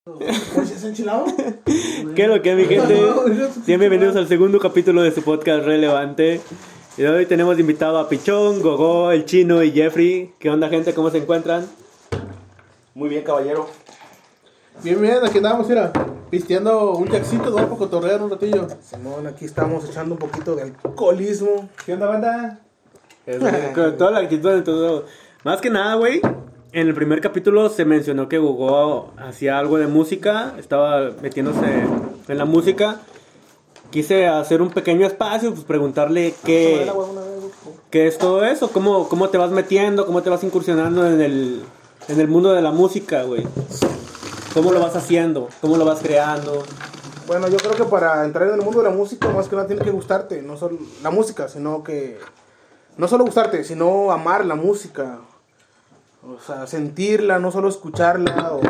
¿Qué es lo que mi gente? Bienvenidos al segundo capítulo de su podcast relevante. Y hoy tenemos invitado a Pichón, Gogo, el Chino y Jeffrey. ¿Qué onda, gente? ¿Cómo se encuentran? Muy bien, caballero. Bien, bien, aquí andamos, mira, pisteando un jackcito, ¿no? Para cotorrear un ratillo. Simón, aquí estamos echando un poquito de alcoholismo. ¿Qué onda, banda? Con toda la actitud de todo. Más que nada, güey. En el primer capítulo se mencionó que Gogo hacía algo de música, estaba metiéndose en la música. Quise hacer un pequeño espacio, pues preguntarle qué, qué es todo eso, cómo, cómo te vas metiendo, cómo te vas incursionando en el, en el mundo de la música, güey. ¿Cómo lo vas haciendo? ¿Cómo lo vas creando? Bueno, yo creo que para entrar en el mundo de la música, más que nada tiene que gustarte, no solo la música, sino que. No solo gustarte, sino amar la música. O sea, sentirla, no solo escucharla. O,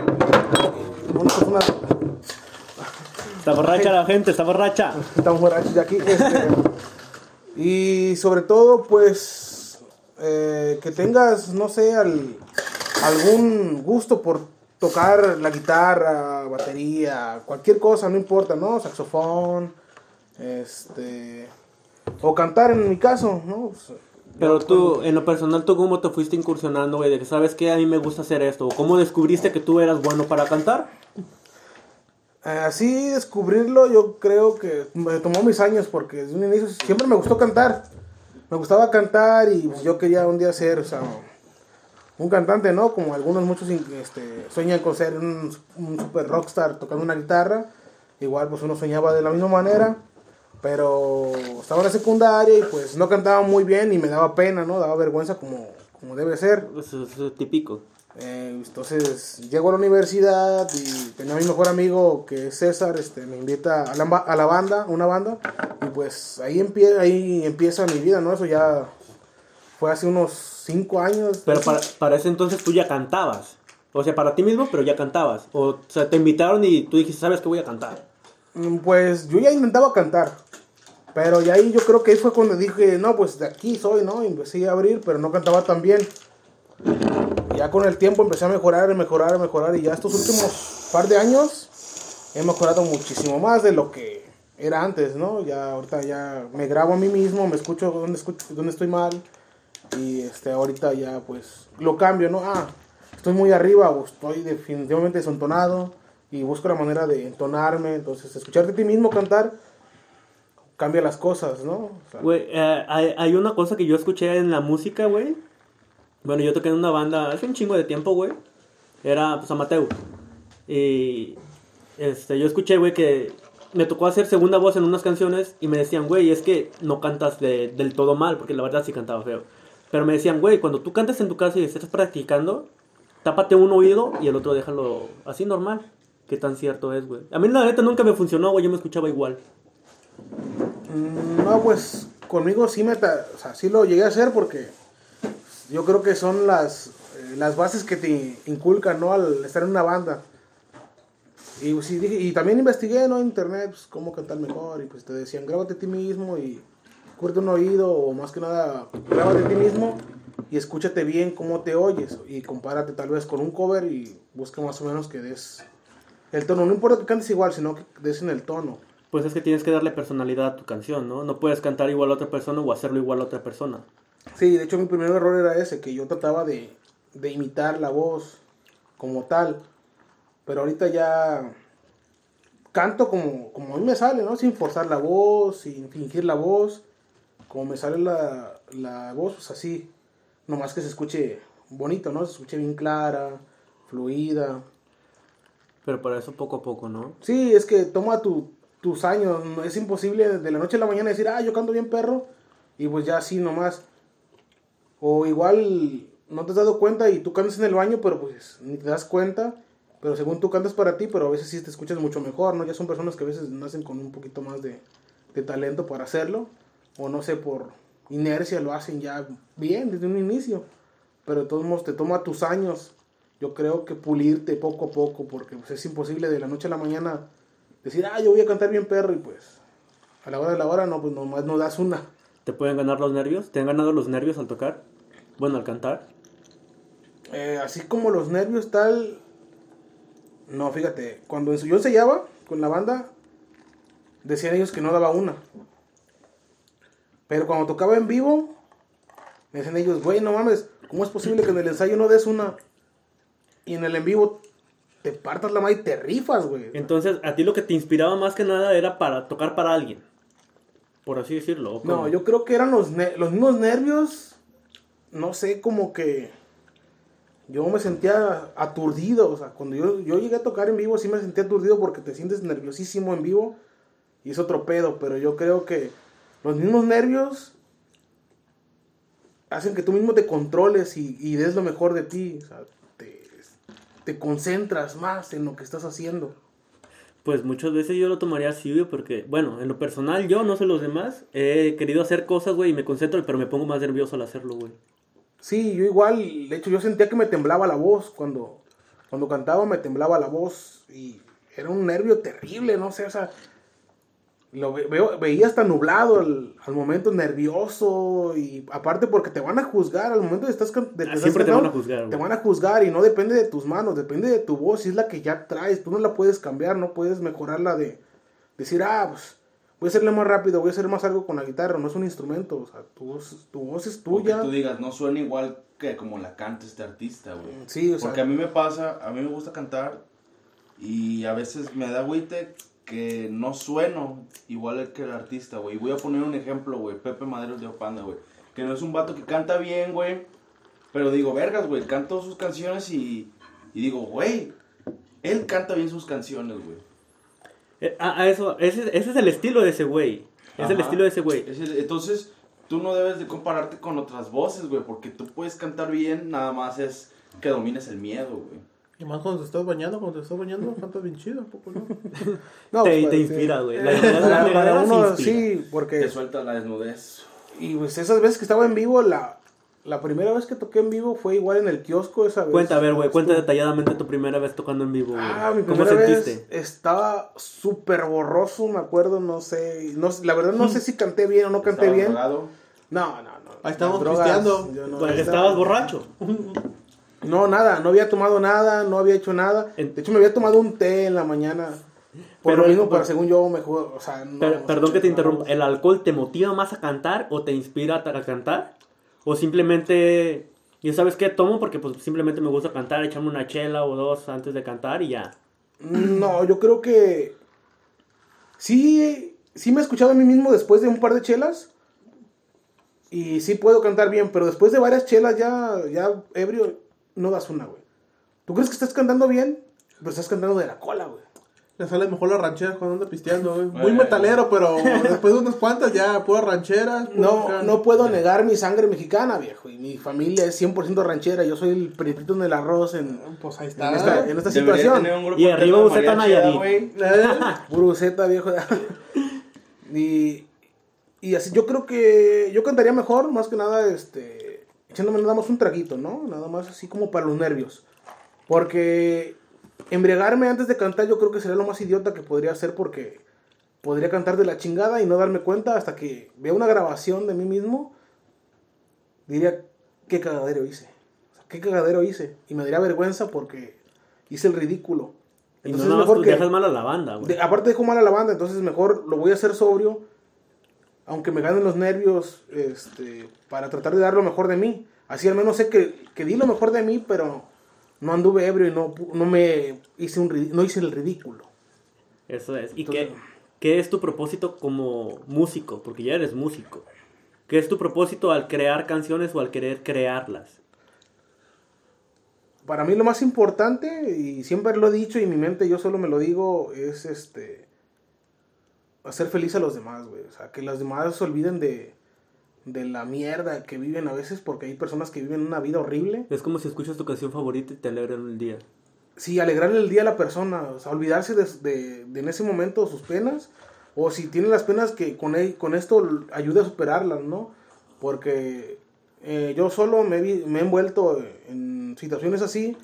una Está borracha la gente, está borracha. Estamos borrachos de aquí. este, y sobre todo, pues, eh, que tengas, no sé, al- algún gusto por tocar la guitarra, batería, cualquier cosa, no importa, ¿no? Saxofón, este, o cantar en mi caso, ¿no? Pues, Pero tú, en lo personal, ¿tú cómo te fuiste incursionando, güey? De que sabes que a mí me gusta hacer esto. ¿O ¿Cómo descubriste que tú eras bueno para cantar? Eh, Así descubrirlo yo creo que me tomó mis años porque desde un inicio siempre me gustó cantar. Me gustaba cantar y pues, yo quería un día ser, o sea, un cantante, ¿no? Como algunos muchos este, sueñan con ser un, un super rockstar tocando una guitarra. Igual pues uno soñaba de la misma manera. Pero estaba en la secundaria y pues no cantaba muy bien y me daba pena, ¿no? Daba vergüenza como, como debe ser. Eso es típico. Eh, entonces llego a la universidad y tenía a mi mejor amigo que es César, este, me invita a la, a la banda, una banda, y pues ahí, empie ahí empieza mi vida, ¿no? Eso ya fue hace unos cinco años. Pero para, para ese entonces tú ya cantabas. O sea, para ti mismo, pero ya cantabas. O, sea, te invitaron y tú dijiste, ¿sabes que voy a cantar? Mm, Pues yo ya intentaba cantar, pero ya ahí yo creo que ahí fue cuando dije, no, pues de aquí soy, ¿no? Y empecé a abrir, pero no cantaba tan bien. Ya con el tiempo empecé a mejorar, a mejorar, a mejorar, y ya estos últimos par de años he mejorado muchísimo más de lo que era antes, ¿no? Ya ahorita ya me grabo a mí mismo, me escucho dónde, escucho, dónde estoy mal, y este, ahorita ya pues lo cambio, ¿no? Ah, estoy muy arriba o estoy definitivamente desentonado y busco la manera de entonarme, entonces escucharte a ti mismo cantar cambia las cosas, ¿no? O sea, Güey, eh, hay, hay una cosa que yo escuché en la música, güey. Bueno, yo toqué en una banda hace un chingo de tiempo, güey. Era, pues, amateur. Y, este, yo escuché, güey, que me tocó hacer segunda voz en unas canciones y me decían, güey, es que no cantas de- del todo mal, porque la verdad sí cantaba feo. Pero me decían, güey, cuando tú cantas en tu casa y estés practicando, tápate un oído y el otro déjalo así normal. ¿Qué tan cierto es, güey? A mí la neta nunca me funcionó, güey, yo me escuchaba igual. No, pues conmigo sí me sí lo llegué a hacer porque yo creo que son las, eh, las bases que te inculcan, ¿no? Al estar en una banda. Y, pues, también investigué, ¿no? En internet, pues, cómo cantar mejor. Y pues te decían, grábate a ti mismo y cúrate un oído, o más que nada, grábate a ti mismo y escúchate bien cómo te oyes. Y compárate tal vez con un cover y busca más o menos que des el tono. No importa que cantes igual, sino que des en el tono. Pues es que tienes que darle personalidad a tu canción, ¿no? No puedes cantar igual a otra persona o hacerlo igual a otra persona. Sí, de hecho mi primer error era ese, que yo trataba de, de imitar la voz como tal. Pero ahorita ya canto como, como a mí me sale, ¿no? Sin forzar la voz, sin fingir la voz. Como me sale la, la voz, pues así. Nomás que se escuche bonito, ¿no? Se escuche bien clara, fluida. Pero para eso poco a poco, ¿no? Sí, es que toma tu, tus años. Es imposible de la noche a la mañana decir, ah, yo canto bien perro. Y pues ya así nomás. O igual no te has dado cuenta y tú cantas en el baño, pero pues ni te das cuenta. Pero según tú cantas para ti, pero a veces sí te escuchas mucho mejor, ¿no? Ya son personas que a veces nacen con un poquito más de, de talento para hacerlo. O no sé, por inercia lo hacen ya bien desde un inicio. Pero de te toma tus años. Yo creo que pulirte poco a poco, porque pues, es imposible de la noche a la mañana decir, ah, yo voy a cantar bien perro y pues a la hora de la hora no, pues nomás no das una. ¿Te pueden ganar los nervios? ¿Te han ganado los nervios al tocar? Bueno, al cantar. Eh, así como los nervios tal, No, fíjate, cuando yo ensayaba con la banda, decían ellos que no daba una. Pero cuando tocaba en vivo, me decían ellos, güey, no mames, ¿cómo es posible que en el ensayo no des una? Y en el en vivo te partas la madre y te rifas, güey. Entonces, a ti lo que te inspiraba más que nada era para tocar para alguien. Por así decirlo. ¿o No, yo creo que eran los, los mismos nervios. No sé, como que yo me sentía aturdido. O sea, cuando yo, yo llegué a tocar en vivo, sí me sentía aturdido porque te sientes nerviosísimo en vivo. Y es otro pedo, pero yo creo que los mismos nervios hacen que tú mismo te controles y, y des lo mejor de ti. O sea, te, concentras más en lo que estás haciendo. Pues muchas veces yo lo tomaría así, güey, porque, bueno, en lo personal yo, no sé los demás, he querido hacer cosas, güey, y me concentro, pero me pongo más nervioso al hacerlo, güey. Sí, yo igual, de hecho yo sentía que me temblaba la voz cuando, cuando cantaba, me temblaba la voz y era un nervio terrible, no sé, o sea, lo ve- veo, veía hasta nublado al, al momento, nervioso y aparte porque te van a juzgar al momento de estás de Ah, estás siempre te van a cantando, juzgar, Te güey. van a juzgar y no depende de tus manos, depende de tu voz, y es la que ya traes, tú no la puedes cambiar, no puedes mejorarla de decir, ah, pues voy a hacerle más rápido, voy a hacer más algo con la guitarra, no es un instrumento, o sea, tu voz, tu voz es tuya. tú digas, no suena igual que como la canta este artista, güey. Sí, o sea, Porque a mí me pasa, a mí me gusta cantar y a veces me da agüite que no sueno igual que el artista, güey. Voy a poner un ejemplo, güey, Pepe Maderos de Opanda, güey. Que no es un vato que canta bien, güey. Pero digo, vergas, güey, canto sus canciones y, y digo, güey, él canta bien sus canciones, güey. Eh, a, a eso, ese, ese es el estilo de ese güey. Es el estilo de ese güey. Es el- entonces, tú no debes de compararte con otras voces, güey, porque tú puedes cantar bien, nada más es que domines el miedo, güey. Y más cuando te estás bañando, cuando te estás bañando, cantas bien chido, ¿a poco no? No, te, pues, te sí. inspira, güey. La, la- la Para, para regadera se uno, sí, Te porque... suelta la desnudez. Y pues esas veces que estaba en vivo, la, la primera vez que toqué en vivo fue igual en el kiosco esa vez. Cuenta, a ver, güey, cuenta detalladamente tu primera vez tocando en vivo. Ah, mi ¿Cómo primera sentiste? vez estaba súper borroso, me acuerdo, no sé, no, la verdad no sé si canté bien o no canté ¿Estabas bien. drogado? No, no, no. Ahí estábamos drogas, pisteando. no- Pues ahí estabas estaba- borracho. No, nada, no había tomado nada, no había hecho nada. De hecho, me había tomado un té en la mañana. Por Pero- lo mismo, para según yo, mejor, o sea, no, Per- perdón que te interrumpa. ¿El alcohol te motiva más a cantar o te inspira a, cantar? ¿O simplemente, ya sabes qué, tomo porque pues simplemente me gusta cantar, echarme una chela o dos antes de cantar y ya? No, yo creo que sí, sí me he escuchado a mí mismo después de un par de chelas y sí puedo cantar bien, pero después de varias chelas ya, ya ebrio, no das una, güey. ¿Tú crees que estás cantando bien? Pero estás cantando de la cola, güey. Le sale mejor las rancheras cuando anda pisteando, güey. Muy metalero, pero después de unas cuantas ya, puras rancheras. No, no puedo negar mi sangre mexicana, viejo. Y mi familia es 100% ranchera. Yo soy el prietito en el arroz en, Pues ahí en está. esta, en esta situación. Y arriba Buceta Nayarit. Buruceta, viejo. y, y así, yo creo que yo cantaría mejor, más que nada, este, echándome nada más un traguito, ¿no? Nada más así como para los nervios. Porque embriagarme antes de cantar yo creo que sería lo más idiota que podría hacer porque podría cantar de la chingada y no darme cuenta hasta que vea una grabación de mí mismo. Diría, qué cagadero hice. O sea, qué cagadero hice. Y me daría vergüenza porque hice el ridículo. Y Entonces no es nada más mejor tú que... dejas mal a la banda, güey. De- aparte dejo mal a la banda, entonces mejor lo voy a hacer sobrio, aunque me ganen los nervios, este, para tratar de dar lo mejor de mí. Así al menos sé que, que di lo mejor de mí, pero no anduve ebrio y no, no me hice un no hice el ridículo. Eso es. ¿Y Entonces- qué, qué es tu propósito como músico? Porque ya eres músico. ¿Qué es tu propósito al crear canciones o al querer crearlas? Para mí lo más importante, y siempre lo he dicho y en mi mente yo solo me lo digo, es este hacer feliz a los demás, güey. O sea, que los demás se olviden de, de la mierda que viven a veces, porque hay personas que viven una vida horrible. Es como si escuchas tu canción favorita y te alegran el día. sí, alegrarle el día a la persona, o sea, olvidarse de, de- de en ese momento sus penas, o si tiene las penas que con, él- con esto ayude a superarlas, ¿no? Porque eh, yo solo me, vi- me he envuelto en situaciones así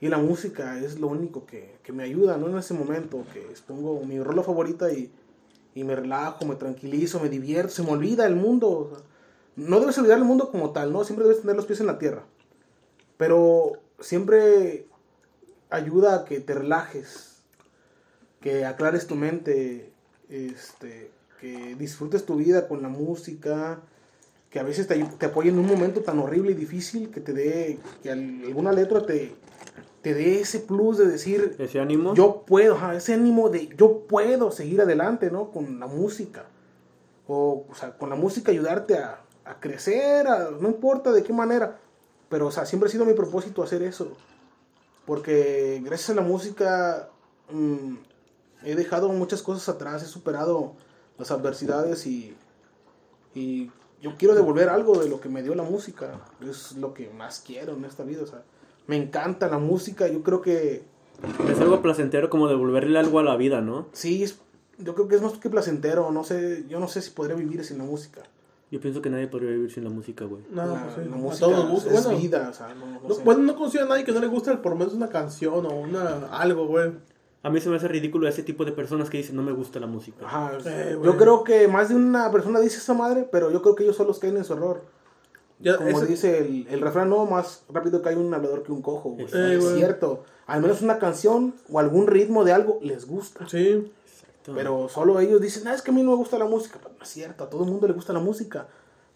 y la música es lo único que, que me ayuda, ¿no? En ese momento, que pongo mi rola favorita y, y me relajo, me tranquilizo, me divierto, se me olvida el mundo. no debes olvidar el mundo como tal, ¿no? Siempre debes tener los pies en la tierra. Pero siempre ayuda a que te relajes, que aclares tu mente, este, que disfrutes tu vida con la música, que a veces te, te apoye en un momento tan horrible y difícil que te dé, que al- alguna letra te, te dé ese plus de decir, Ese ánimo. yo puedo, ajá, ese ánimo de yo puedo seguir adelante, ¿no? Con la música. O, o sea, con la música ayudarte a, a crecer, a- no importa de qué manera. Pero, o sea, siempre ha sido mi propósito hacer eso. Porque gracias a la música mm, he dejado muchas cosas atrás, he superado las adversidades y, y yo quiero devolver algo de lo que me dio la música. Es lo que más quiero en esta vida. O sea, me encanta la música. Yo creo que Es algo placentero como devolverle algo a la vida, ¿no? Sí, es- yo creo que es más que placentero. No sé, yo no sé si podría vivir sin la música. Yo pienso que nadie podría vivir sin la música, güey. No, la, pues sí, la a música todos nos gusta. es Bueno, vida, o sea, no, no no, sé. bueno, no consigo a nadie que no le guste por lo menos una canción o una algo, güey. A mí se me hace ridículo ese tipo de personas que dicen no me gusta la música. Ajá, yo creo que más de una persona dice esa madre, pero yo creo que ellos solos caen en su error. Ya, Como ese- dice el, el refrán, no, más rápido cae un hablador que un cojo. güey. Eh, es cierto. Al menos una canción o algún ritmo de algo les gusta. Sí. Pero solo ellos dicen, ah, es que a mí no me gusta la música. Pero no es cierto, a todo el mundo le gusta la música.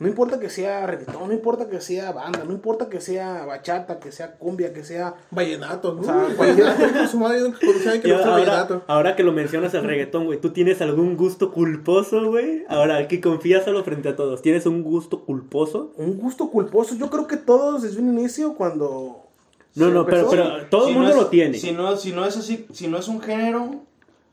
No importa que sea reggaetón, no importa que sea banda, no importa que sea bachata, que sea cumbia, que sea... Vallenato, ¿no? O sea, Vallenato, su madre que el ahora, vallenato. ahora que lo mencionas el reggaetón, güey, ¿tú tienes algún gusto culposo, güey? Ahora, aquí confiásalo frente a todos. ¿Tienes un gusto culposo? Un gusto culposo. Yo creo que todos desde un inicio cuando... No, no, pero, empezó- pero todo el no mundo es- lo tiene. Si no, si no es así, si no es un género,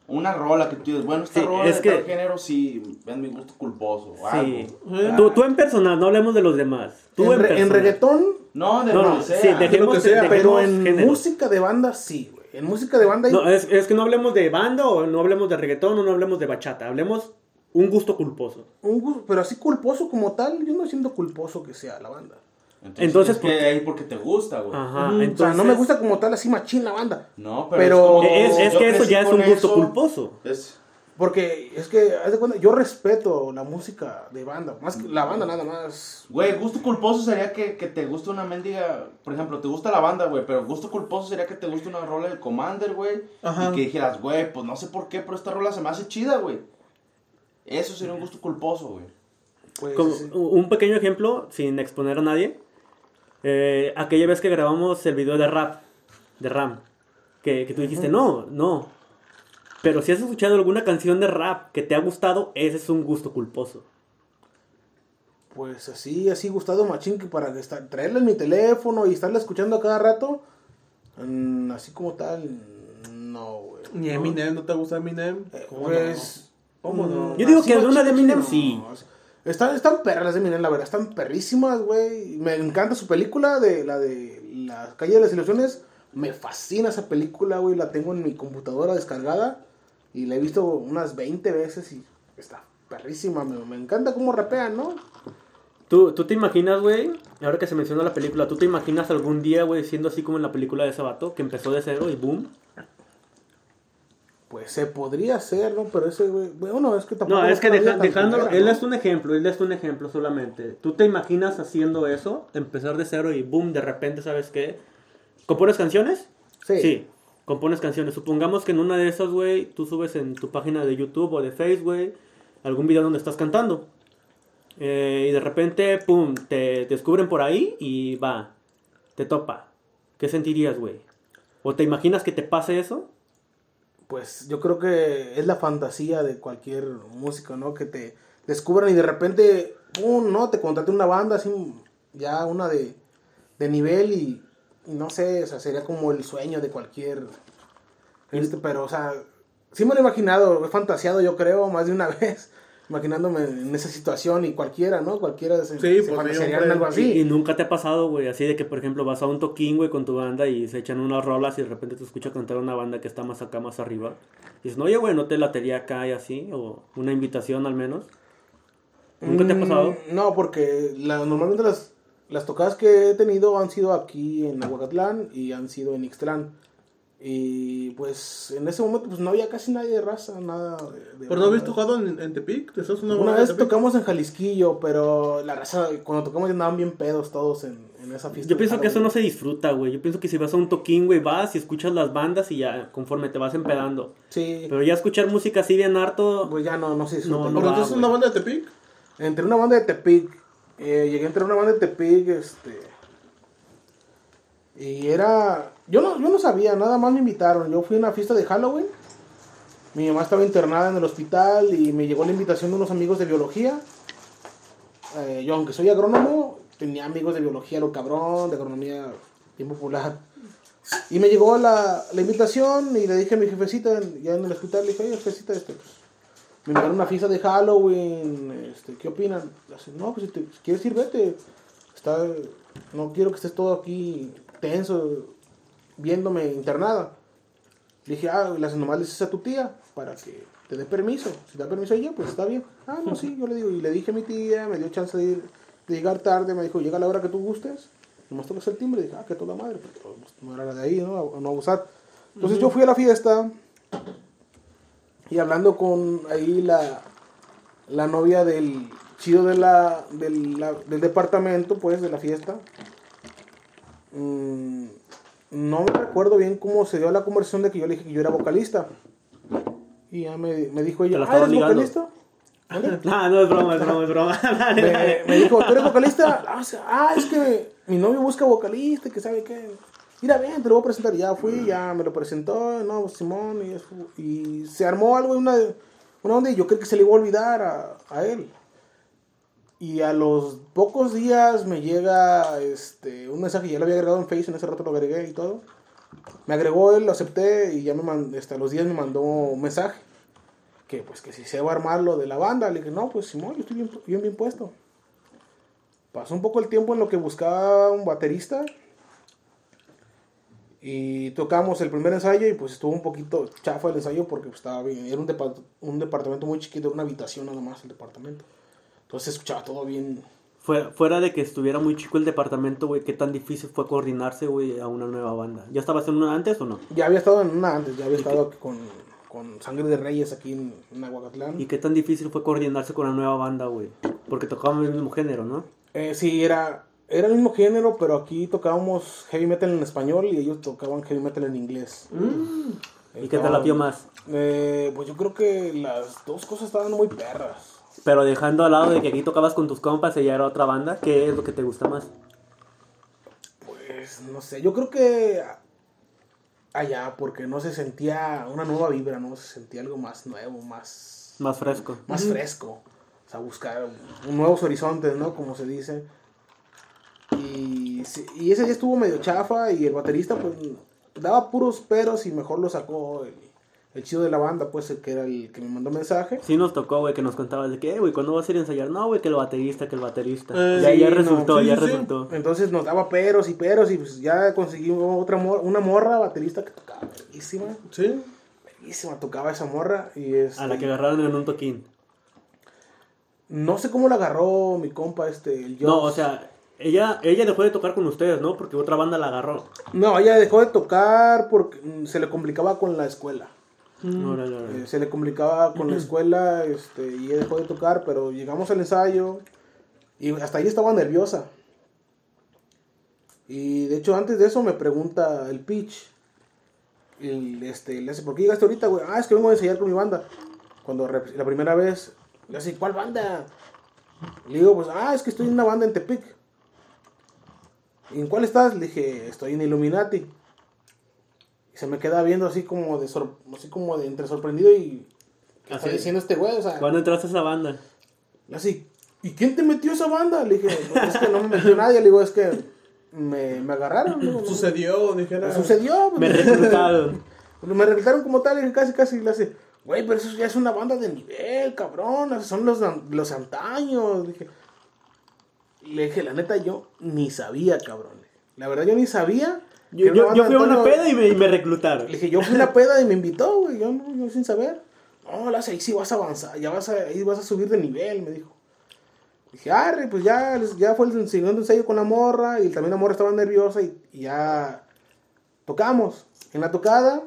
una rola que tú dices, bueno, esta Sí, rola es de que- tal género sí es mi gusto culposo. o Sí. algo. Tú, tú en personal, no hablemos de los demás. Tú en, en, re- en reggaetón, No, de No, lo no, que sea. sí, dejemos, lo que sea, pero en géneros. música de banda sí, güey. En música de banda... hay- No, es, es que no hablemos de banda o no hablemos de reggaetón o no hablemos de bachata. Hablemos un gusto culposo. un gusto, pero así culposo como tal, yo no siento culposo que sea la banda. Entonces, Entonces, es que ¿por qué? ahí porque te gusta, güey. Ajá, Mm, entonces... o sea, no me gusta como tal así machín la banda. No, pero, Pero- es, como- Es, que eso ya es un gusto eso, culposo. Es, Porque es que, haz de cuenta, yo respeto la música de banda, más que la banda nada más. güey, gusto culposo sería que, que te guste una mendiga, por ejemplo, te gusta la banda, güey, pero gusto culposo sería que te guste una rola del Commander, güey, Ajá. y que dijeras, güey, pues no sé por qué, pero esta rola se me hace chida, güey. Eso sería un gusto culposo, güey. Pues, sí. un pequeño ejemplo, sin exponer a nadie. Eh, aquella vez que grabamos el video de rap, de Ram, que, que tú dijiste, no, no. Pero si has escuchado alguna canción de rap que te ha gustado, ese es un gusto culposo. Pues así, así gustado machín que para estar, traerla en mi teléfono y estarla escuchando a cada rato, mm, así como tal, no, güey. Ni Eminem, ¿no te gusta Eminem? Eh, ¿Cómo Pues, ¿Cómo no? Yo digo así que alguna de Eminem no. Están, están perras de Eminem, la verdad, están perrísimas, güey. Me encanta su película de la de La calle de las ilusiones. Me fascina esa película, güey. La tengo en mi computadora descargada y la he visto unas 20 veces y está perrísima. Me, me encanta cómo rapean, ¿no? ¿Tú, tú te imaginas, güey, ahora que se menciona la película, ¿tú te imaginas algún día, güey, siendo así como en la película de ese vato, que empezó de cero y boom? Pues se podría hacer, ¿no? Pero ese, güey, bueno, es que tampoco... No, es que deja- dejándolo, él ¿no? es un ejemplo, él es un ejemplo solamente. ¿Tú te imaginas haciendo eso? Empezar de cero y boom, de repente, ¿sabes qué? ¿Compones canciones? Sí. compones canciones. Supongamos que en una de esas, güey, tú subes en tu página de YouTube o de Facebook, güey, algún video donde estás cantando. Eh, y de repente, pum, te descubren por ahí y va, te topa. ¿Qué sentirías, güey? ¿O te imaginas que te pase eso? Pues yo creo que es la fantasía de cualquier músico, ¿no? Que te descubran y de repente, ¡pum! ¿no? Te contrate una banda así, ya una de, de nivel y, y no sé, o sea, sería como el sueño de cualquier... Este, pero, o sea, sí me lo he imaginado, he fantaseado yo creo más de una vez, imaginándome en esa situación y cualquiera, ¿no? Cualquiera se, Sí, se pues, algo así. Y nunca te ha pasado, güey, así de que, por ejemplo, vas a un toquín, güey, con tu banda y se echan unas rolas y de repente te escucha cantar una banda que está más acá, más arriba. Y dices, no, oye, güey, ¿no te latería acá y así? O una invitación al menos. ¿Nunca te ha pasado? Mm, No, porque la, normalmente las, las tocadas que he tenido han sido aquí en Aguacatlán y han sido en Ixtlán. Y pues en ese momento pues no había casi nadie de raza, nada de... de ¿Pero no habéis tocado en, en Tepic? ¿Te sos una Una vez tocamos en Jalisquillo, pero la raza, cuando tocamos ya andaban bien pedos todos en, en esa fiesta. Yo pienso que eso no se disfruta, güey. Yo pienso que si vas a un toquín, güey, vas y escuchas las bandas y ya conforme te vas empedando. Sí, Pero ya escuchar música así bien harto. pues ya no, no se disfruta. No, no ¿Pero va, entonces una banda de Tepic? Entre una banda de Tepic, eh, llegué entre una banda de Tepic, este... Y era... Yo no, yo no sabía, nada más me invitaron. Yo fui a una fiesta de Halloween. Mi mamá estaba internada en el hospital y me llegó la invitación de unos amigos de biología. Eh, yo, aunque soy agrónomo, tenía amigos de biología, lo cabrón, de agronomía bien popular. Y me llegó la, la invitación y le dije a mi jefecita, ya en el hospital, le dije, oye, jefecita, este, pues, me invitaron a una fiesta de Halloween, este, ¿qué opinan? Hace, no, pues si, te, si quieres ir, vete. Está, no quiero que estés todo aquí tenso, viéndome internada. Le dije, ah, hace, nomás le dices a tu tía para que te dé permiso. Si da permiso ella, pues está bien. Ah, no, sí, yo le digo. Y le dije a mi tía, me dio chance de, ir, de llegar tarde, me dijo, llega a la hora que tú gustes. Nomás tocas el timbre. dije, ah, que toda madre, pero no era de ahí, ¿no? A no abusar. Entonces yo fui a la fiesta y hablando con ahí la, la novia del chido de la, del, la- del departamento, pues, de la fiesta. Mm, no me recuerdo bien cómo se dio la conversación de que yo le dije que yo era vocalista. Y ya me, me dijo ella, la ¿ah, eres ligando". vocalista? ¿Vale? Ah, no es broma, es broma, es broma. Dale, me, dale. me dijo, ¿tú eres vocalista? Ah, ah, es que mi novio busca vocalista, que sabe qué. Mira, ven, te lo voy a presentar. Ya fui, ya me lo presentó, no, Simón, y, eso, y se armó algo, una, una onda, y yo creo que se le iba a olvidar a, a él. Y a los pocos días me llega este, un mensaje, ya lo había agregado en Facebook, en ese rato lo agregué y todo. Me agregó él, lo acepté y ya me mandó, hasta los días me mandó un mensaje. Que pues que si se va a armar lo de la banda. Le dije, no, pues Simón, yo estoy bien, bien, bien puesto. Pasó un poco el tiempo en lo que buscaba un baterista. Y tocamos el primer ensayo y pues estuvo un poquito chafa el ensayo porque pues, estaba bien. Era un, depa- un departamento muy chiquito, era una habitación nada más el departamento. Entonces se escuchaba todo bien. Fuera, fuera de que estuviera muy chico el departamento, güey, qué tan difícil fue coordinarse, güey, a una nueva banda. ¿Ya estabas en una antes o no? Ya había estado en una antes, ya había estado con, con Sangre de Reyes aquí en, en Aguacatlán. ¿Y qué tan difícil fue coordinarse con una nueva banda, güey? Porque tocaban el mismo género, ¿no? Eh, sí, era, era el mismo género, pero aquí tocábamos heavy metal en español y ellos tocaban heavy metal en inglés. ¿Y qué te la vio más? Eh, pues yo creo que las dos cosas estaban muy perras. Pero dejando al lado de que aquí tocabas con tus compas y ya era otra banda, ¿qué es lo que te gusta más? Pues no sé, yo creo que allá, porque no se sentía una nueva vibra, ¿no? Se sentía algo más nuevo, más, Más fresco. más fresco. O sea, buscar nuevos horizontes, ¿no? Como se dice. Y, y ese día estuvo medio chafa y el baterista pues daba puros peros y mejor lo sacó el, el chido de la banda, pues el que era el que me mandó mensaje. Sí nos tocó, güey, que nos contabas de que, "Eh, güey, ¿cuándo vas a ir a ensayar? No, güey, que el baterista, que el baterista. Eh, ya, sí, ya no, resultó, sí, ya sí, resultó. Entonces nos daba peros y peros y pues ya conseguimos otra mor- una morra baterista que tocaba bellísima, ¿Sí? bellísima tocaba esa morra y es A la que agarraron en un toquín. no sé cómo la agarró mi compa este el No, Joss. o sea, ella, ella dejó de tocar con ustedes, ¿no? Porque otra banda la agarró. no, ella dejó de tocar porque mm, se le complicaba con la escuela. Órale. Eh, se le complicaba con la escuela este, y dejó de tocar, pero llegamos al ensayo y hasta ahí estaba nerviosa. Y de hecho antes de eso me pregunta el pitch. Y este, le hace, ¿por qué llegaste ahorita, güey? Ah, es que vengo a ensayar con mi banda. Cuando la primera vez, le hace, ¿cuál banda? Le digo, pues, ah, es que estoy en una banda en Tepic. ¿Y en cuál estás? Le dije, estoy en Illuminati. Y se me queda viendo así como de, sor- así como de entre sorprendido y... ¿Qué está Así. diciendo este güey? O sea, ¿Cuándo entraste a esa banda? así, ¿y quién te metió a esa banda? Le dije, "Pues es que no me metió nadie. Le digo, es que me, me agarraron. Le no. Sucedió, dijera. Sucedió. Me reclutaron. Me reclutaron como tal y casi, casi le hace, güey, pero eso ya es una banda de nivel, cabrón, son los, los antaños. Dije, le dije, la neta, yo ni sabía, cabrón. La verdad, yo ni sabía. Yo, yo, fui a una peda y me, y me reclutaron. Le dije, yo fui a una peda y me invitó, güey, yo, no, yo sin saber. No, la ahí sí vas a avanzar, ya vas a, ahí vas a subir de nivel, me dijo. Dije, arre, pues ya, ya fue el segundo ensayo con la morra y también la morra estaba nerviosa y, y ya tocamos. En la tocada,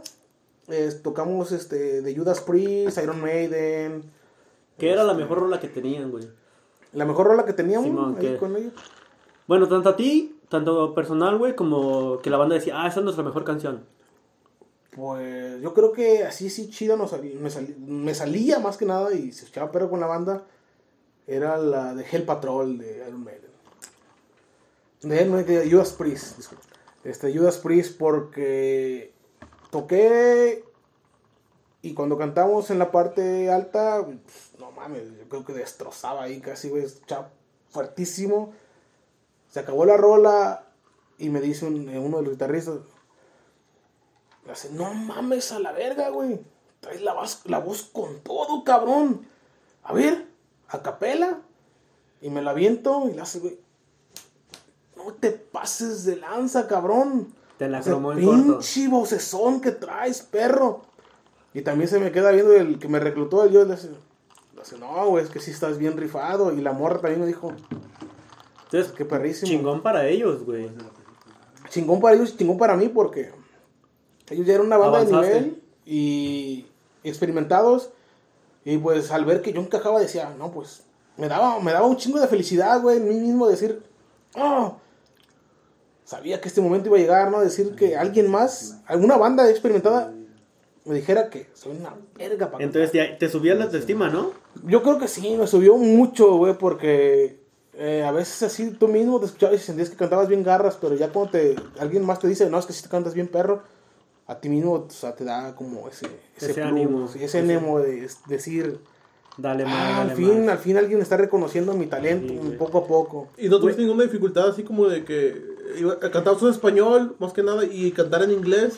eh, tocamos este, de Judas Priest, Iron Maiden. ¿Qué era la Este, mejor rola que tenían, güey? La mejor rola que teníamos Simón, ahí con ellos. Bueno, tanto a ti, tanto personal, güey, como que la banda decía, ah, esa es nuestra mejor canción. Pues yo creo que así, sí, chido nos salí- me, salí- me salía más que nada y se echaba perro con la banda. Era la de Hell Patrol de Iron Maiden. De de Judas Priest. disculpa. Este, Judas Priest porque toqué y cuando cantamos en la parte alta, pues, no mames, yo creo que destrozaba ahí casi, güey, escuchaba fuertísimo. Se acabó la rola y me dice un- uno de los guitarristas, le hace, no mames a la verga, güey. Traes la voz, la voz con todo, cabrón. A ver, a capela. Y me la aviento y le hace, güey. No te pases de lanza, cabrón. Te la cromó en corto. pinche vocesón que traes, perro. Y también se me queda viendo el que me reclutó. El yo le hace, le hace, no, güey, es que sí estás bien rifado. Y la morra también me dijo, Entonces, qué perrísimo. chingón para ellos, güey. chingón para ellos y chingón para mí porque ellos ya eran una banda Avanzaste. de nivel y experimentados y pues al ver que yo encajaba decía, no, pues me daba, me daba un chingo de felicidad, güey, en mí mismo decir, oh, sabía que este momento iba a llegar, ¿no? Decir que alguien más, alguna banda experimentada me dijera que soy una verga para Entonces ya te subía la autoestima, ¿no? yo creo que sí, me subió mucho, güey, porque eh, a veces así tú mismo te escuchabas y sentías que cantabas bien garras, pero ya cuando te, alguien más te dice, no, es que si te cantas bien perro, a ti mismo o sea, te da como ese, ese, Ese plus, ánimo. ese, ese ánimo de es- decir, Dale más, ah, al dale fin, más. al fin alguien está reconociendo mi talento Sí, poco a poco. Y no tuviste ninguna dificultad así como de que iba, cantabas en español, más que nada, y cantar en inglés,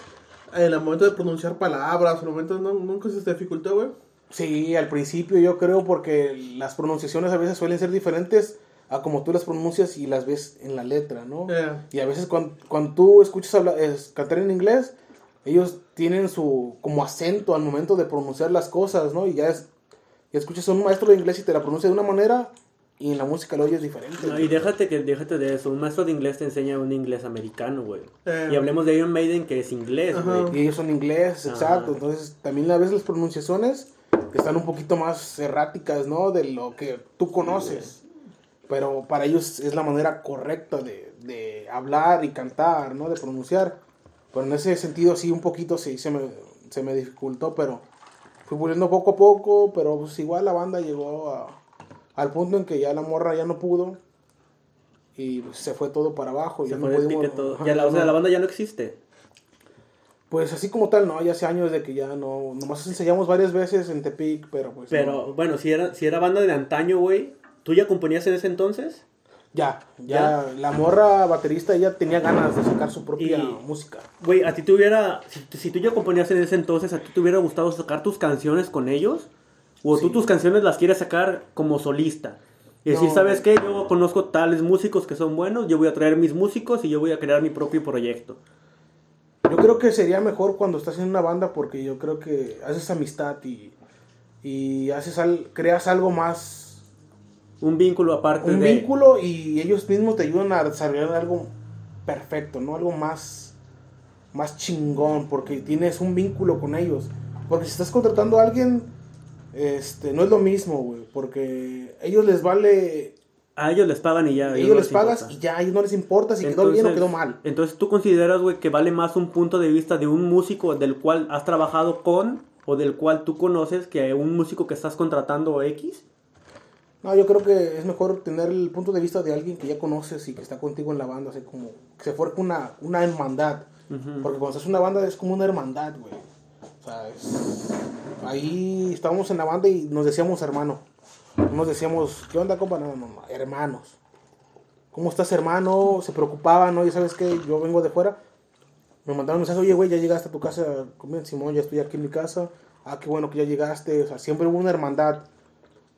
en el momento de pronunciar palabras, en el momento no, nunca se te dificultó, güey. Sí, al principio yo creo porque las pronunciaciones a veces suelen ser diferentes a como tú las pronuncias y las ves en la letra, ¿no? Eh, Y a veces cuando, cuando tú escuchas habla- es, cantar en inglés, ellos tienen su como acento al momento de pronunciar las cosas, ¿no? Y ya, es, ya escuchas a un maestro de inglés y te la pronuncia de una manera y en la música lo oyes diferente. No, y déjate que déjate de eso. Un maestro de inglés te enseña un inglés americano, güey. Eh. Y hablemos de Iron Maiden que es inglés, güey. Y ellos son inglés, Ajá. exacto. Entonces también a veces las pronunciaciones están un poquito más erráticas, ¿no? De lo que tú conoces. Pero para ellos es la manera correcta de, de hablar y cantar, ¿no? De pronunciar. Pero en ese sentido sí, un poquito sí se me, se me dificultó, pero fui puliendo poco a poco, pero pues igual la banda llegó a- al punto en que ya la morra ya no pudo y pues, se fue todo para abajo. Se ya fue no pudimos- pique todo. Ya la, o sea, la banda ya no existe. pues así como tal, no, ya hace años de que ya no, nomás ensayamos varias veces en Tepic, pero pues Pero no. bueno, si era, si era banda de antaño, güey. ¿Tú ya componías en ese entonces? ya, ya, la morra baterista ella tenía ganas de sacar su propia Y- música. Güey, a ti te hubiera. Si, si tú ya componías en ese entonces, ¿a ti te hubiera gustado sacar tus canciones con ellos? ¿O tú tus canciones las quieres sacar como solista? Y decir, No. ¿sabes qué? Yo conozco tales músicos que son buenos, yo voy a traer mis músicos y yo voy a crear mi propio proyecto. Yo creo que sería mejor cuando estás en una banda porque yo creo que haces amistad y, y haces al, creas algo más, Un vínculo aparte un de... vínculo y ellos mismos te ayudan a desarrollar algo perfecto, ¿no? Algo más, más chingón porque tienes un vínculo con ellos. Porque si estás contratando a alguien, este, no es lo mismo, güey, porque ellos les vale, A ellos les pagan y ya. a ellos les pagas importa. y ya, a ellos no les importa si quedó bien o quedó mal. Entonces, ¿tú consideras, güey, que vale más un punto de vista de un músico del cual has trabajado con o del cual tú conoces que un músico que estás contratando X? No, yo creo que es mejor tener el punto de vista de alguien que ya conoces y que está contigo en la banda, así como que se forque una, una hermandad. Porque cuando estás en una banda es como una hermandad, güey. O sea, es- ahí estábamos en la banda y nos decíamos hermano. No nos decíamos, ¿qué onda, compa? No, no, no, hermanos. ¿Cómo estás, hermano? Se preocupaban, ¿no? Ya sabes que yo vengo de fuera. Me mandaron un mensaje, oye, güey, ya llegaste a tu casa. ¿Cómo Simón, ya estoy aquí en mi casa. Ah, qué bueno que ya llegaste. O sea, siempre hubo una hermandad.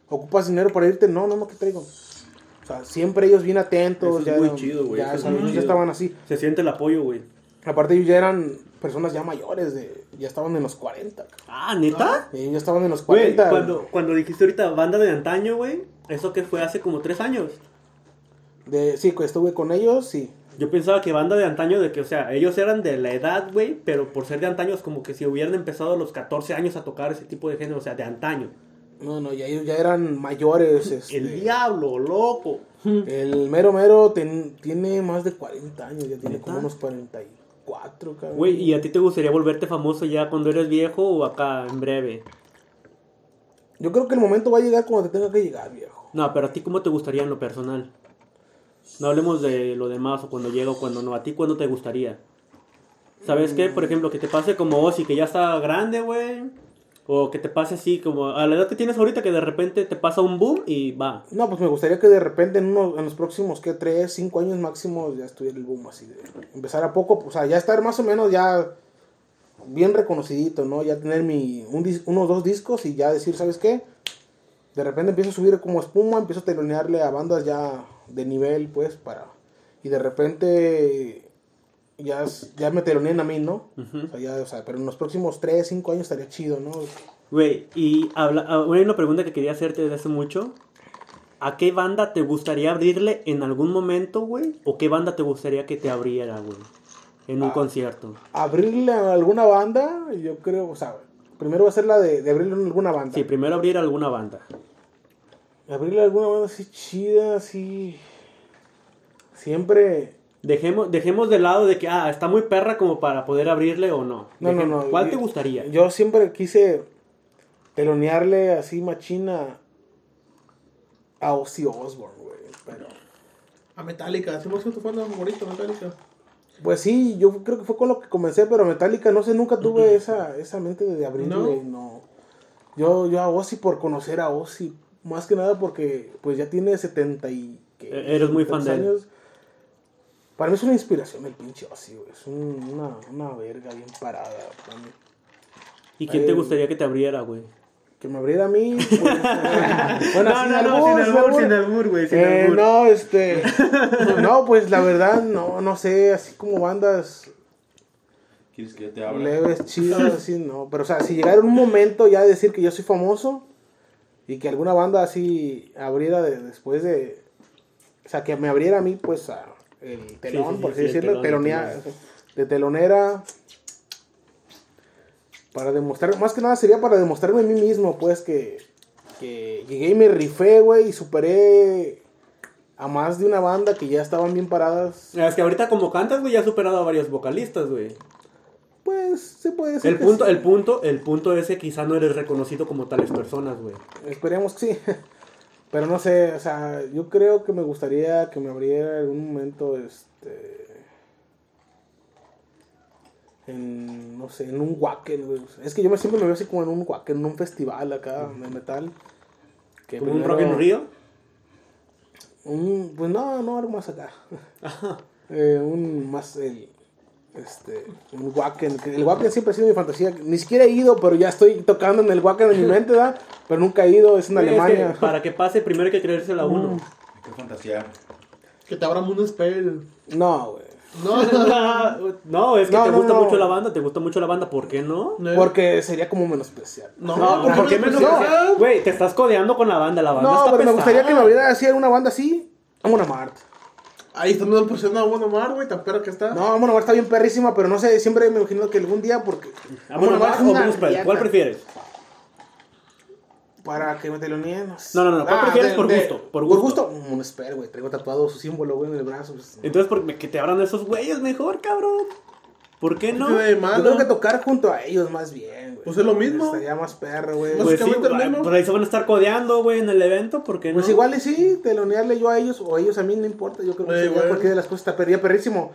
¿Ocupas dinero para irte? No, no, no, ¿qué traigo? O sea, siempre ellos bien atentos. Eso es ya, muy chido, güey, Ya, es estaban así. Se siente el apoyo, güey. Aparte ellos ya eran personas ya mayores, de, ya estaban en los 40. cabrón. Ah, ¿neta? Ya estaban en los Güey, 40. cuando, cuando dijiste ahorita banda de antaño, güey, eso que fue hace como tres años. De, sí, estuve con ellos, sí. Yo pensaba que banda de antaño, de que, o sea, ellos eran de la edad, güey, pero por ser de antaño es como que si hubieran empezado a los 14 años a tocar ese tipo de género, o sea, de antaño. No, no, ya ya eran mayores. Este, El diablo, loco. el mero mero ten- tiene más de 40 años, ya tiene como unos 44, cabrón. Güey, ¿y a ti te gustaría volverte famoso ya cuando eres viejo o acá en breve? Yo creo que el momento va a llegar cuando te tenga que llegar, viejo. No, pero a ti cómo te gustaría en lo personal. No hablemos de lo demás o cuando llega o cuando no. A ti cuándo te gustaría. ¿Sabes qué? Por ejemplo, que te pase como Ozzy, que ya está grande, güey. O que te pase así como a la edad que tienes ahorita, que de repente te pasa un boom y va. No, pues me gustaría que de repente en, unos, en los próximos, ¿qué? 3, 5 años máximo ya estuviera el boom así. De empezar a poco, o sea, ya estar más o menos ya bien reconocidito, ¿no? Ya tener mi, un unos dos discos y ya decir, ¿sabes qué? De repente empiezo a subir como espuma, empiezo a telonearle a bandas ya de nivel, pues, para... Y de repente ya, es- ya me teloneen a mí, ¿no? o sea, ya, o sea, pero en los próximos 3, 5 años estaría chido, ¿no? Güey, y habla, ah, una pregunta que quería hacerte desde hace mucho. ¿A qué banda te gustaría abrirle en algún momento, güey? ¿O qué banda te gustaría que te abriera, güey? En un Ah. concierto. Abrirle a alguna banda, yo creo, o sea, primero va a ser la de, de abrirle a alguna banda. Sí, primero abrir alguna banda. Abrirle a alguna banda así chida, así. Siempre. Dejemos, dejemos de lado de que, ah, está muy perra como para poder abrirle o no. No, no, no. ¿Cuál yo- te gustaría? Yo siempre quise telonearle así machina a Ozzy Osbourne, güey. Pero. A Metallica, hacemos tu fan favorito, Metallica. Pues sí, yo creo que fue con lo que comencé, pero Metallica, no sé, nunca tuve esa, esa mente de abrirle, ¿No? no. Yo, yo a Ozzy por conocer a Ozzy, más que nada porque pues ya tiene 70 y... ¿qué? E- eres muy fan de él. Para mí es una inspiración el pinche Ozzy, güey. Es un- una, una verga bien parada para mí. ¿Y quién te Eh, gustaría que te abriera, güey? Que me abriera a mí. pues, bueno, No, sin no, no, albur, sin sin albur, albur. sin albur, güey, sin Eh, albur. no, este. no, pues la verdad, no, no sé, así como bandas ¿Quieres que yo te hable? leves, chidas, así, no. Pero, o sea, si llegara un momento ya de decir que yo soy famoso y que alguna banda así abriera de- después de. O sea, que me abriera a mí, pues, a el telón, sí, por sí, así decirlo, telonea- de telonera. Para demostrar, más que nada sería para demostrarme a mí mismo, pues, que, que llegué y me rifé, güey, y superé a más de una banda que ya estaban bien paradas. Es que ahorita como cantas, güey, ya has superado a varios vocalistas, güey. Pues, se puede decir. El punto, sí. el punto, el punto es que quizá no eres reconocido como tales personas, güey. Esperemos que sí. Pero no sé, o sea, yo creo que me gustaría que me abriera en un momento, este... En, no sé, en un wacken. Es que yo me, siempre me veo así como en un wacken, en un festival acá de metal. Que Como un Rock en Río. Un, pues no, no, algo más acá. Eh, un más, el, este, un wacken. El wacken siempre ha sido mi fantasía. Ni siquiera he ido, pero ya estoy tocando en el wacken en mi mente, ¿verdad? Pero nunca he ido, es en Güey, es que Alemania. Mm. para que pase, primero hay que creérsela a uno. Hay que fantasear. Que te abran un spell. No, güey. No, no, es que No, te gusta no. mucho la banda, te gusta mucho la banda, ¿por qué no? Porque sería como menospreciar. No, No, ¿por qué ¿por qué me menos? especial? Güey, te estás codeando con la banda, la banda No, está pero me gustaría que me abriera así una banda así. Amon Amart. Ahí está dando presión a Bueno Mar, güey, tan perro que está. No, Amon Amart está bien perrísima, pero no sé, siempre me imagino que algún día, porque. Amon Amarth o Bruce Spell, ¿Cuál prefieres? Para que me teloneen. No, sé. No, no, no, ¿cuál prefieres por gusto? Por Por gusto. gusto. Un Spell, güey. Traigo tatuado su símbolo, güey, en el brazo. pues. Entonces, ¿por qué que te abran esos güeyes mejor, cabrón? ¿Por qué no? ¿Qué de Yo malo? creo que tocar junto a ellos más bien. Pues es lo mismo. Estaría más perro, güey. Pues sí, por ahí se van a estar codeando, güey, en el evento, ¿por qué no? Pues igual y sí, telonearle yo a ellos o ellos a mí, no importa. Yo creo que güey. cualquiera de las cosas. Está perría perrísimo.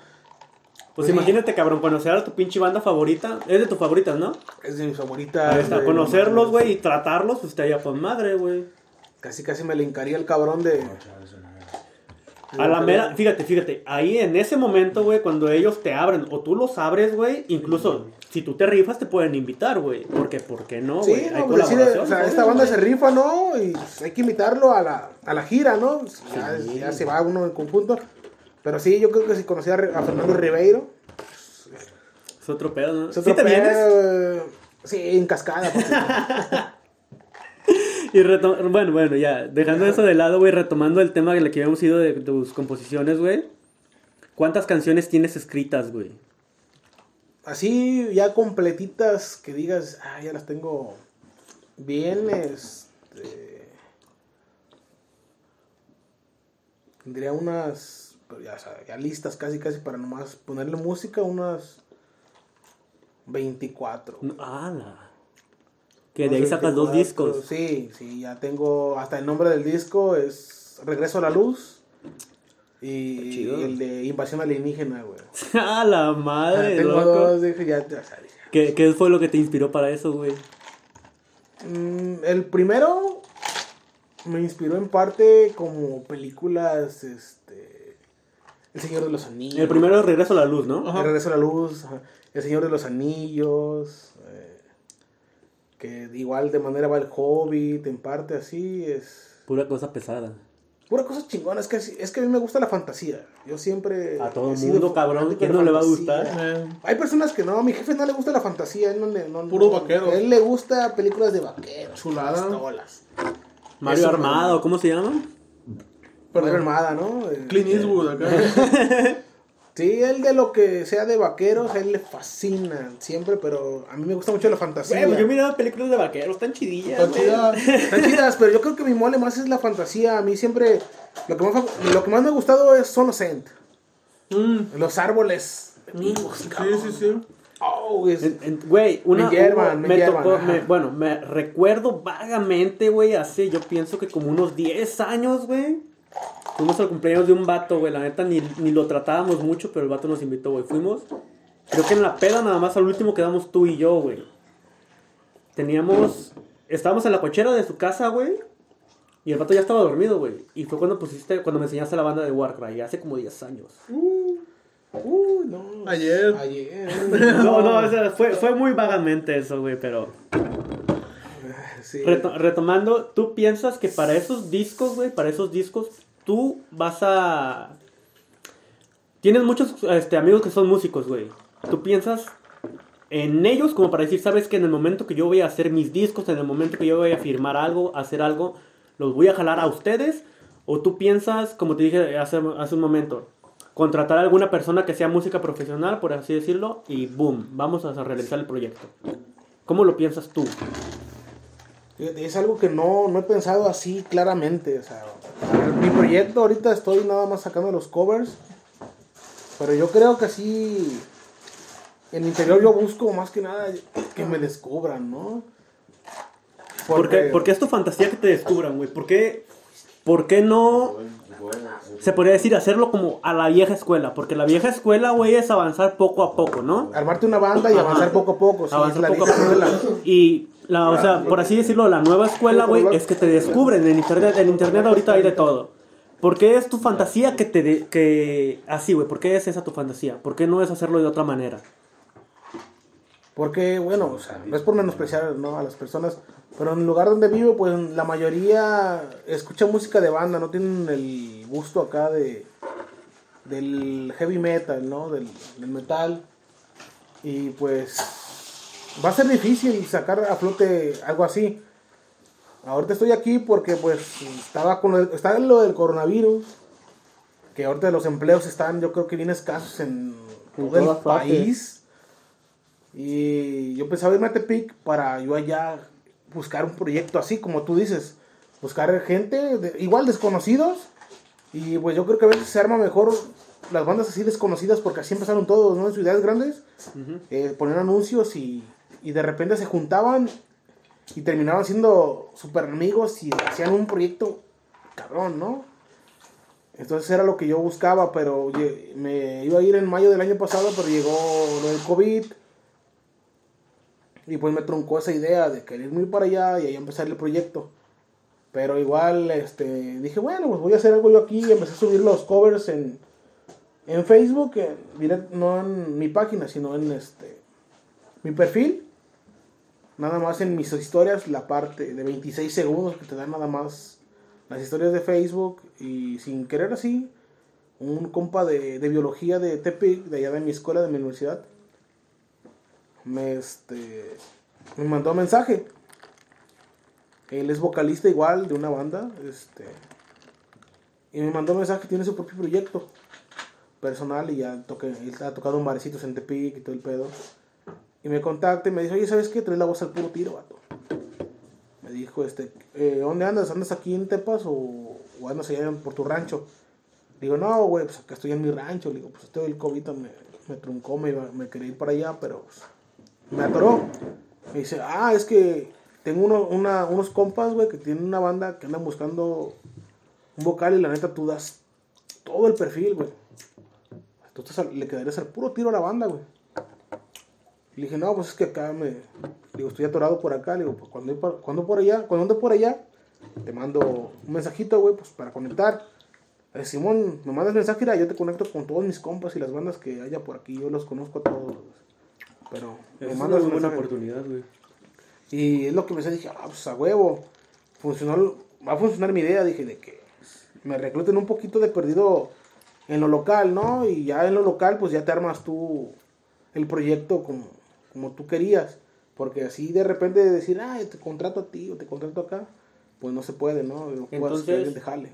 Pues Sí. imagínate, cabrón, conocer a tu pinche banda favorita. Es de tus favoritas, ¿no? Es de mis favoritas. Ahí está, conocerlos, güey, y tratarlos, pues estaría con madre, güey. Casi, casi me le encaría el cabrón de. A la mera, fíjate, fíjate, ahí en ese momento, güey, cuando ellos te abren o tú los abres, güey, incluso si tú te rifas te pueden invitar, güey. Porque, ¿por qué no, Sí, güey? Hay no, pues decir, colaboración. o sea, esta banda se rifa, ¿no? Y pues, hay que invitarlo a la, a la gira, ¿no? Ya, ya se va uno en conjunto. Pero sí, yo creo que si conocía a Fernando Ribeiro. Es otro pedo, ¿no? es ¿Sí otro te vienes? pedo, Sí, en cascada. Y bueno, bueno, ya, dejando eso de lado, güey, retomando el tema que le que habíamos ido de tus composiciones, güey. ¿Cuántas canciones tienes escritas, güey? Así ya completitas que digas, ah, ya las tengo bien, este... Tendría unas, pero ya, ya listas casi casi para nomás ponerle música, unas 24. ¡Hala! Que de ahí sacas dos 24, discos. Sí, sí, ya tengo, hasta el nombre del disco es Regreso a la Luz. Y chido. el de Invasión Alienígena, güey. ¡A la Ah, madre, tengo loco! dos, dije, ya, ya sabes. ¿Qué, ¿Qué fue lo que te inspiró para eso, güey? Mm, el primero me inspiró en parte como películas, este... El Señor de los Anillos. El primero es Regreso a la Luz, ¿no? El Regreso a la Luz, ajá. El Señor de los Anillos, eh, que igual de manera va el Hobbit, en parte así, es Pura cosa pesada. Pura cosa chingona, es que, es que a mí me gusta la fantasía, yo siempre... A todo sido mundo, cabrón, fanático ¿quién de no le va a gustar? Eh, Hay personas que no, a mi jefe no le gusta la fantasía, él no le... No, Puros no- vaqueros. A él le gusta películas de vaqueros, Chulada. pistolas. Mario Eso, Armado. ¿cómo se llama? Perdón. Armada, ¿no? Clint Eastwood acá. Sí, él de lo que sea de vaqueros, a él le fascina siempre, pero a mí me gusta mucho la fantasía. Güey, yo miraba películas de vaqueros tan chidillas. Está güey. chida. Están chidas, pero yo creo que mi mole más es la fantasía. A mí siempre. Lo que más, lo que más me ha gustado es Son Cent. Mm, Los árboles. mm, sí, sí, sí. Oh, es- Güey, una. Me hubo- me tocó- me- bueno, me recuerdo vagamente, güey, hace yo pienso que como unos 10 años, güey. Fuimos al cumpleaños de un vato, güey. La neta ni, ni lo tratábamos mucho, pero el vato nos invitó, güey. Fuimos. Creo que en la peda nada más al último quedamos tú y yo, güey. Teníamos. Estábamos en la cochera de su casa, güey. Y el vato ya estaba dormido, güey. Y fue cuando pusiste, cuando me enseñaste la banda de Warcry, hace como 10 años. Uy, no. Ayer. Ayer. No, no, o sea, fue, fue muy vagamente eso, güey, pero. Retomando, ¿tú piensas que para esos discos, güey, para esos discos, tú vas a... Tienes muchos este, amigos que son músicos, güey. ¿Tú piensas en ellos como para decir, sabes que en el momento que yo voy a hacer mis discos, en el momento que yo voy a firmar algo, hacer algo, los voy a jalar a ustedes? ¿O tú piensas, como te dije hace, hace un momento, contratar a alguna persona que sea música profesional, por así decirlo, y boom, vamos a realizar el proyecto? ¿Cómo lo piensas tú? Es algo que no, no he pensado así claramente. O sea, mi proyecto ahorita estoy nada más sacando los covers. Pero yo creo que así. En el interior yo busco más que nada que me descubran, ¿no? Porque, porque es tu fantasía que te descubran, güey. ¿Por qué, ¿Por qué no se podría decir hacerlo como a la vieja escuela? Porque la vieja escuela, güey, es avanzar poco a poco, ¿no? Armarte una banda y Ajá. avanzar poco a poco. sí, avanzar la poco a poco. escuela. Y, la, o sea, por así decirlo, la nueva escuela, güey, es que te descubren. En internet, en internet ahorita hay de todo. ¿Por qué es tu fantasía que te... de- que Así, güey, ¿por qué es esa tu fantasía? ¿Por qué no es hacerlo de otra manera? Porque, bueno, o sea, no es por menospreciar ¿no? a las personas, pero en el lugar donde vivo, pues la mayoría escucha música de banda, no tienen el gusto acá de del heavy metal, ¿no? Del, del metal. Y pues va a ser difícil sacar a flote algo así. Ahorita estoy aquí porque pues estaba con el- estaba en lo del coronavirus, que ahorita los empleos están yo creo que bien escasos en En todo el todas partes. país. Y yo pensaba irme a Tepic para yo allá buscar un proyecto así, como tú dices. Buscar gente, de- igual desconocidos. Y pues yo creo que a veces se arma mejor las bandas así desconocidas porque así empezaron todos, ¿no? En ciudades grandes. eh, ponían anuncios y, y de repente se juntaban y terminaban siendo super amigos y hacían un proyecto cabrón, ¿no? Entonces era lo que yo buscaba, pero me iba a ir en mayo del año pasado, pero llegó lo del COVID. Y pues me truncó esa idea de querer irme para allá y ahí empezar el proyecto. Pero igual este, dije, bueno, pues voy a hacer algo yo aquí. Y empecé a subir los covers en, en Facebook, en no en mi página, sino en este mi perfil. Nada más en mis historias, la parte de 26 segundos que te dan nada más las historias de Facebook. Y sin querer así, un compa de, de biología de Tepic, de allá de mi escuela, de mi universidad, me, este, me mandó un mensaje. Él es vocalista igual de una banda. Este, y me mandó un mensaje, tiene su propio proyecto. personal y ya toqué, él ha tocado en barecitos en Tepic y todo el pedo. Y me contacta y me dice, oye, ¿sabes qué? Traes la voz al puro tiro, vato. Me dijo, este, eh, ¿dónde andas? ¿Andas aquí en Tepas o, andas allá por tu rancho? Digo, no, güey, pues acá estoy en mi rancho. Le digo, pues este el COVID me, me truncó, me, me quería ir para allá, pero pues, me atoró. Me dice, ah, es que tengo uno- una- unos compas, güey, que tienen una banda que andan buscando un vocal y la neta tú das todo el perfil, güey. Al- le quedarías al puro tiro a la banda, güey. Y le dije, no, pues es que acá me... Digo, estoy atorado por acá. Le digo, pues cuando, cuando por allá, cuando ande por allá, te mando un mensajito, güey, pues para conectar. Eh, Simón, me mandas mensaje, mira, yo te conecto con todos mis compas y las bandas que haya por aquí. Yo los conozco a todos. Pero me Es una mandas muy buena oportunidad, güey. Y es lo que me dije, ah, pues a huevo. Funcionó, va a funcionar mi idea. Dije, de que me recluten un poquito de perdido en lo local, ¿no? Y ya en lo local, pues ya te armas tú el proyecto como, como tú querías. Porque así de repente decir, ah, te contrato a ti o te contrato acá, pues no se puede, ¿no? No puedes Entonces- que alguien te jale.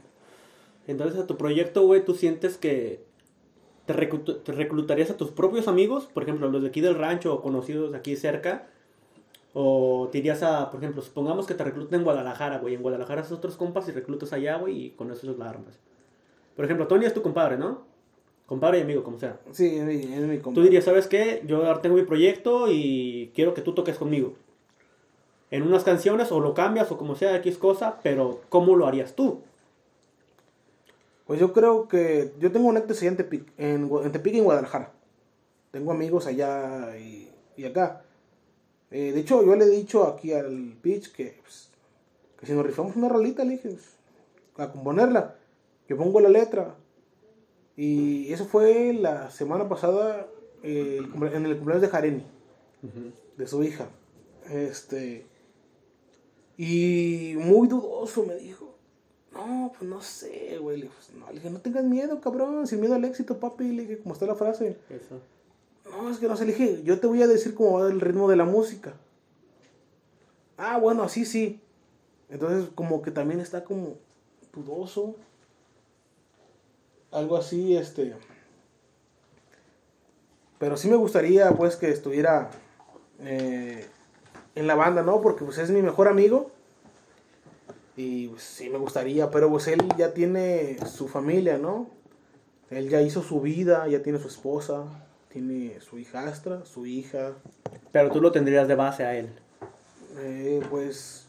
Entonces, a tu proyecto, güey, tú sientes que te, reclut- te reclutarías a tus propios amigos, por ejemplo, los de aquí del rancho o conocidos de aquí cerca, o te irías a, por ejemplo, supongamos que te recluten en Guadalajara, güey, en Guadalajara haces otros compas y reclutas allá, güey, y con eso la armas. Por ejemplo, Tony es tu compadre, ¿no? Compadre y amigo, como sea. Sí, es mi, es mi compa. Tú dirías, ¿sabes qué? Yo ahora tengo mi proyecto y quiero que tú toques conmigo. En unas canciones, o lo cambias, o como sea, X cosa, pero ¿cómo lo harías tú? Pues yo creo que yo tengo un allá en Tepic, en, en Tepic y en Guadalajara. Tengo amigos allá y, y acá. Eh, de hecho, yo le he dicho aquí al pitch que, pues, que si nos rifamos una rolita, le dije, pues, a componerla. Yo pongo la letra. Y eso fue la semana pasada eh, en el cumpleaños de Jareni, de su hija. Este. Y muy dudoso me dijo. No, pues no sé, güey. Le dije, pues, no, le dije, no tengas miedo, cabrón. Sin miedo al éxito, papi. Le dije, como está la frase. Eso. No, es que no sé. Le dije, yo te voy a decir cómo va el ritmo de la música. Ah, bueno, así sí. Entonces, como que también está como dudoso. Algo así, este. Pero sí me gustaría, pues, que estuviera eh, en la banda, ¿no? Porque, pues, es mi mejor amigo. Y pues, sí me gustaría, pero pues él ya tiene su familia, ¿no? Él ya hizo su vida, ya tiene su esposa, tiene su hijastra, su hija. Pero tú lo tendrías de base a él. Eh, pues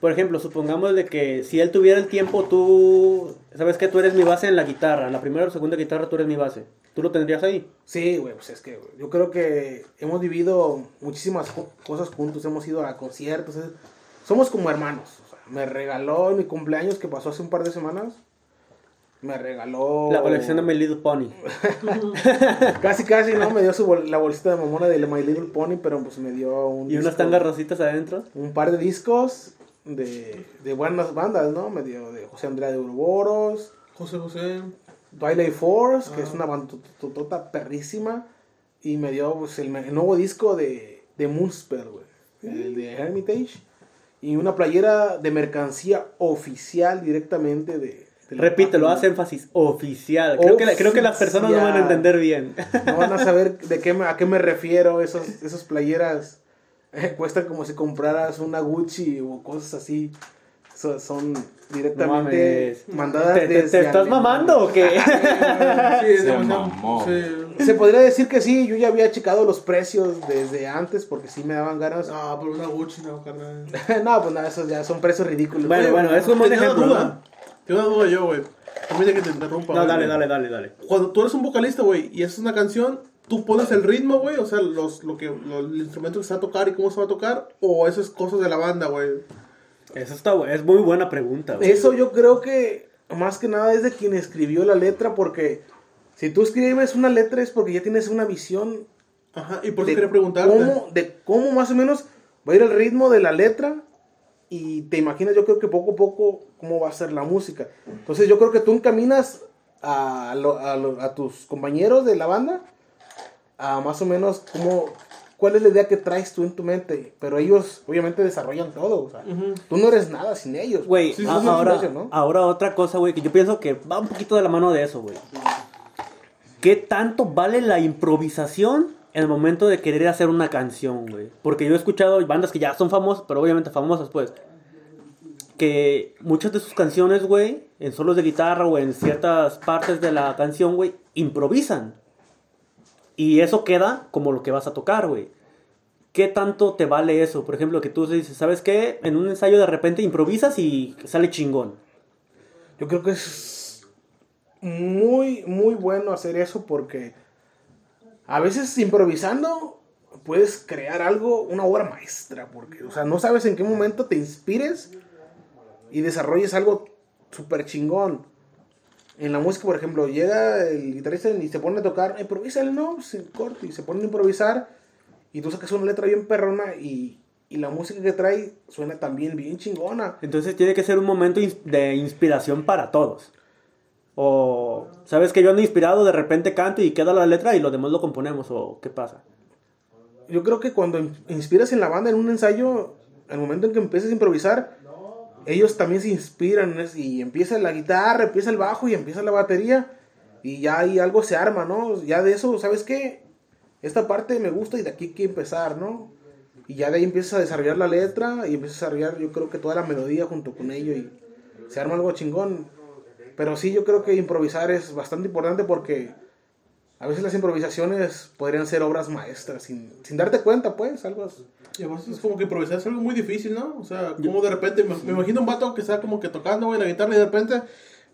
Por ejemplo, supongamos de que si él tuviera el tiempo, tú... ¿Sabes que Tú eres mi base en la guitarra. La primera o segunda guitarra tú eres mi base. ¿Tú lo tendrías ahí? sí, güey, pues es que yo creo que hemos vivido muchísimas co- cosas juntos, hemos ido a conciertos, es- somos como hermanos. Me regaló en mi cumpleaños que pasó hace un par de semanas, me regaló... La colección de My Little Pony. Casi, casi, ¿no? Me dio su bol- la bolsita de mamona de My Little Pony, pero pues me dio un Y unas tangas rositas adentro. un par de discos de, de buenas bandas, ¿no? Me dio de José Andrea de Uroboros, José José. Twilight Force, que Ah. es una bandota perrísima, y me dio pues, el, el nuevo disco de, de Moonspell, güey, el de Hermitage, y una playera de mercancía oficial directamente de... de Repítelo, hace énfasis. Oficial. Creo que, la- creo que las personas no van a entender bien. No van a saber de qué me- a qué me refiero, esos, esas playeras eh, cuestan como si compraras una Gucci o cosas así. So- son directamente mames. mandadas ¿Te, te- te estás Alemania. mamando o qué? Sí, es Se mamó. sí. Se podría decir que sí, yo ya había checado los precios desde antes porque sí me daban ganas. Ah, pero una Gucci, no, carnal. no, pues nada, esos ya son precios ridículos. Bueno, Oye, bueno, es un buen ejemplo, duda. Tengo una duda yo, güey. Permite que te interrumpa. No, dale, dale, dale, dale. Cuando tú eres un vocalista, güey, y haces una canción, ¿tú pones el ritmo, güey? O sea, los, lo que, lo- el instrumento que se va a tocar y cómo se va a tocar. ¿O eso es cosas de la banda, güey? Eso está, es muy buena pregunta, güey. Eso yo creo que más que nada es de quien escribió la letra porque si tú escribes una letra es porque ya tienes una visión Ajá, y por eso quería preguntarte. cómo, de cómo más o menos va a ir el ritmo de la letra y te imaginas yo creo que poco a poco cómo va a ser la música. Entonces yo creo que tú encaminas a, lo- a, lo- a tus compañeros de la banda a más o menos cómo, cuál es la idea que traes tú en tu mente, pero ellos obviamente desarrollan todo, o sea, Ujú. tú no eres nada sin ellos. Güey, Sí, ahora, ¿no? ahora otra cosa, güey, que yo pienso que va un poquito de la mano de eso, güey. ¿Qué tanto vale la improvisación en el momento de querer hacer una canción, güey? Porque yo he escuchado bandas que ya son famosas, pero obviamente famosas, pues. Que muchas de sus canciones, güey, en solos de guitarra o en ciertas partes de la canción, güey, improvisan. Y eso queda como lo que vas a tocar, güey. ¿Qué tanto te vale eso? Por ejemplo, que tú dices, ¿sabes qué? En un ensayo de repente improvisas y sale chingón. Yo creo que es muy, muy bueno hacer eso porque a veces improvisando puedes crear algo, una obra maestra, porque, o sea, no sabes en qué momento te inspires y desarrolles algo súper chingón. En la música, por ejemplo, llega el guitarrista y se pone a tocar, improvisa el no, se corta y se pone a improvisar y tú sacas una letra bien perrona y, y la música que trae suena también bien chingona. Entonces tiene que ser un momento de inspiración para todos. O, ¿sabes que yo ando inspirado, de repente canto y queda la letra y lo demás lo componemos? ¿O qué pasa? Yo creo que cuando in- inspiras en la banda en un ensayo, el momento en que empiezas a improvisar, ellos también se inspiran y empieza la guitarra, empieza el bajo y empieza la batería y ya ahí algo se arma, ¿no? Ya de eso, ¿sabes qué? Esta parte me gusta y de aquí hay que empezar, ¿no? Y ya de ahí empiezas a desarrollar la letra y empiezas a desarrollar yo creo que toda la melodía junto con ello y se arma algo chingón. Pero sí, yo creo que improvisar es bastante importante porque a veces las improvisaciones podrían ser obras maestras sin, sin darte cuenta, pues, algo así. Y además es como que improvisar es algo muy difícil, ¿no? O sea, como de repente, me, me imagino un vato que está como que tocando, güey, la guitarra y de repente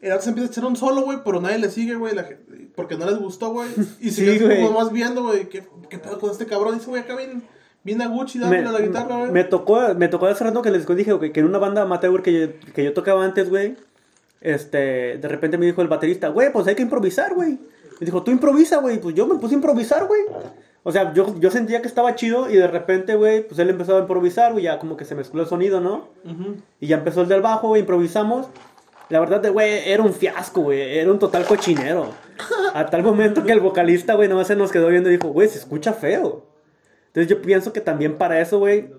el vato se empieza a echar un solo, güey, pero nadie le sigue, güey, la gente- porque no les gustó, güey. Y se Sí, como más viendo, güey, ¿qué, qué pedo con este cabrón? Dice, güey, acá bien, bien a Gucci Me, dándole a la guitarra, güey. me tocó, me tocó hace rato que les dije güey, que en una banda amateur que yo, que yo tocaba antes, güey, este, de repente me dijo el baterista, güey, pues hay que improvisar, güey. Me dijo, tú improvisa, güey. Pues yo me puse a improvisar, güey. O sea, yo, yo sentía que estaba chido y de repente, güey, pues él empezó a improvisar, güey, ya como que se mezcló el sonido, ¿no? Y ya empezó el del bajo, güey, improvisamos. La verdad, güey, era un fiasco, güey. Era un total cochinero. A tal momento que el vocalista, güey, nomás se nos quedó viendo y dijo, güey, se escucha feo. Entonces yo pienso que también para eso, güey,